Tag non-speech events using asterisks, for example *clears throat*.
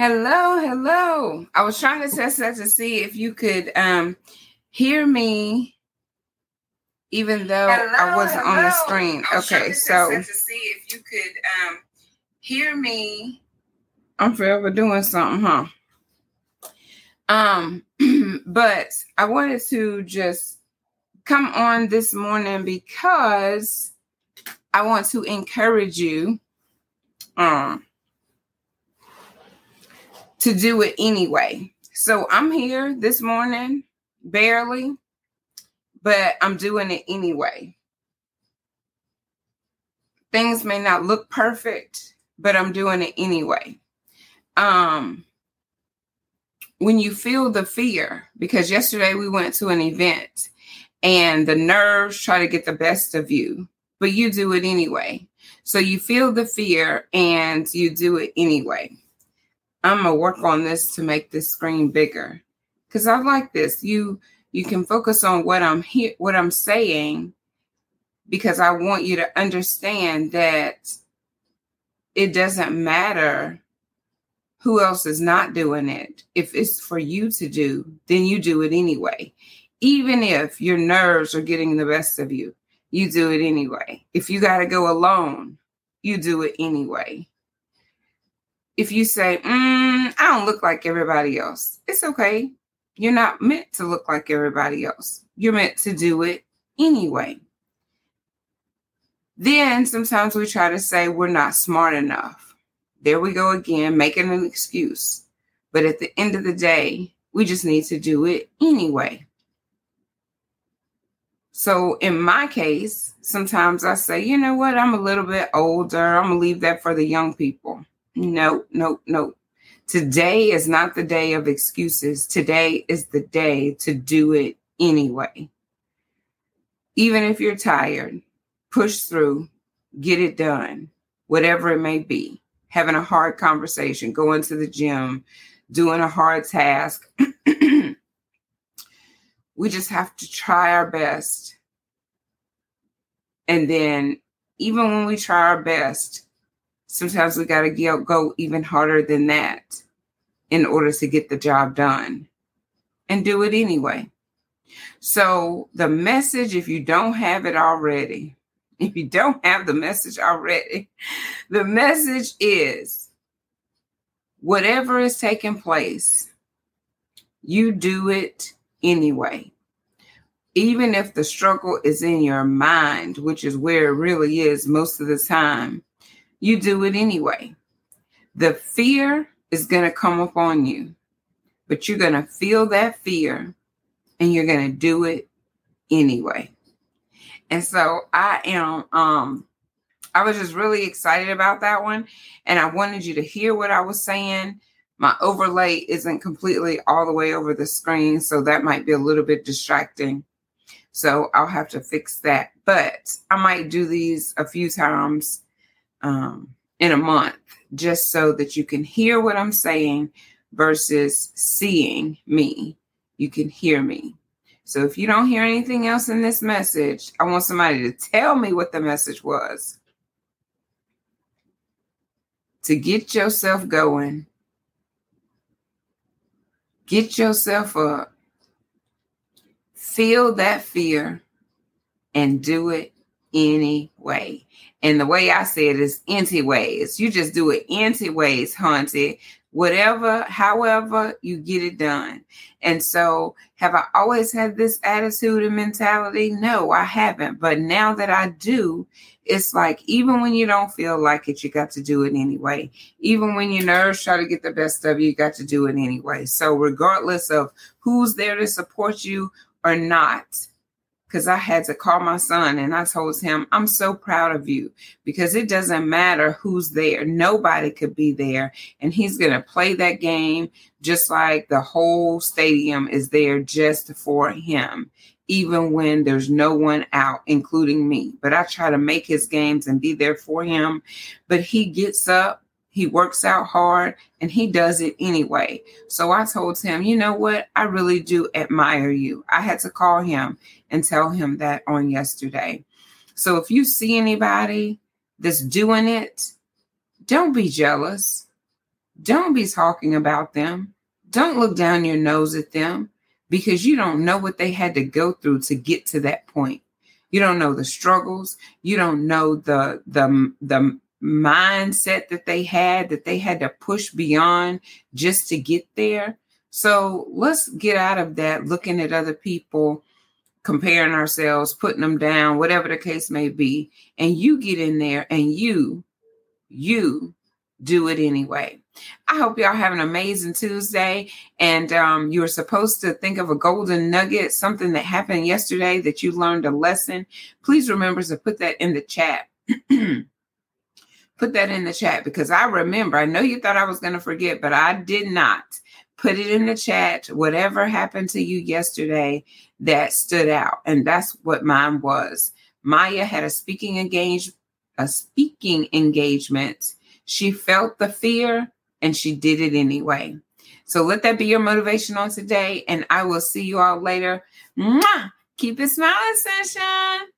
Hello, hello. I was trying to test that to see if you could um hear me even though hello, I wasn't hello. on the screen. Okay, so to see if you could um hear me. I'm forever doing something, huh? Um, *clears throat* but I wanted to just come on this morning because I want to encourage you um to do it anyway. So I'm here this morning, barely, but I'm doing it anyway. Things may not look perfect, but I'm doing it anyway. Um when you feel the fear, because yesterday we went to an event and the nerves try to get the best of you, but you do it anyway. So you feel the fear and you do it anyway. I'm gonna work on this to make this screen bigger because I like this. You you can focus on what I'm here, what I'm saying, because I want you to understand that it doesn't matter who else is not doing it. If it's for you to do, then you do it anyway. Even if your nerves are getting the best of you, you do it anyway. If you got to go alone, you do it anyway if you say, mm, I don't look like everybody else, it's okay. You're not meant to look like everybody else. You're meant to do it anyway. Then sometimes we try to say we're not smart enough. There we go again, making an excuse. But at the end of the day, we just need to do it anyway. So in my case, sometimes I say, you know what, I'm a little bit older. I'm going to leave that for the young people. No, no, no. Today is not the day of excuses. Today is the day to do it anyway. Even if you're tired, push through, get it done, whatever it may be. Having a hard conversation, going to the gym, doing a hard task. *clears throat* we just have to try our best. And then, even when we try our best, sometimes we got to go even harder than that in order to get the job done and do it anyway. So, the message, if you don't have it already, *laughs* if you don't have the message already, *laughs* the message is whatever is taking place, you do it anyway. Even if the struggle is in your mind, which is where it really is most of the time, you do it anyway. The fear is going to come upon you, but you're going to feel that fear and you're going to do it anyway. And so I am um I was just really excited about that one and I wanted you to hear what I was saying. My overlay isn't completely all the way over the screen, so that might be a little bit distracting. So I'll have to fix that. But I might do these a few times um, in a month just so that you can hear what I'm saying versus seeing me. You can hear me. So if you don't hear anything else in this message, I want somebody to tell me what the message was. To get yourself going, get yourself up, feel that fear, and do it anyway. And the way I say it is anti ways. You just do it anti ways, haunted. Whatever, however, you get it done. And so, have I always had this attitude and mentality? No, I haven't. But now that I do, it's like even when you don't feel like it, you got to do it anyway. Even when your nerves try to get the best of you, you got to do it anyway. So, regardless of who's there to support you or not, because I had to call my son and I told him, I'm so proud of you because it doesn't matter who's there. Nobody could be there. And he's going to play that game just like the whole stadium is there just for him, even when there's no one out, including me. But I try to make his games and be there for him. But he gets up he works out hard and he does it anyway. So I told him, you know what? I really do admire you. I had to call him and tell him that on yesterday. So if you see anybody that's doing it, don't be jealous. Don't be talking about them. Don't look down your nose at them because you don't know what they had to go through to get to that point. You don't know the struggles. You don't know the the the mindset that they had that they had to push beyond just to get there. So let's get out of that looking at other people, comparing ourselves, putting them down, whatever the case may be. And you get in there and you, you do it anyway. I hope y'all have an amazing Tuesday. And um, you're supposed to think of a golden nugget, something that happened yesterday that you learned a lesson. Please remember to put that in the chat. *clears throat* put that in the chat because I remember. I know you thought I was going to forget, but I did not. Put it in the chat. Whatever happened to you yesterday that stood out. And that's what mine was. Maya had a speaking engage a speaking engagement. She felt the fear and she did it anyway. So let that be your motivation on today. And I will see you all later. Mwah! Keep it smiling, sunshine.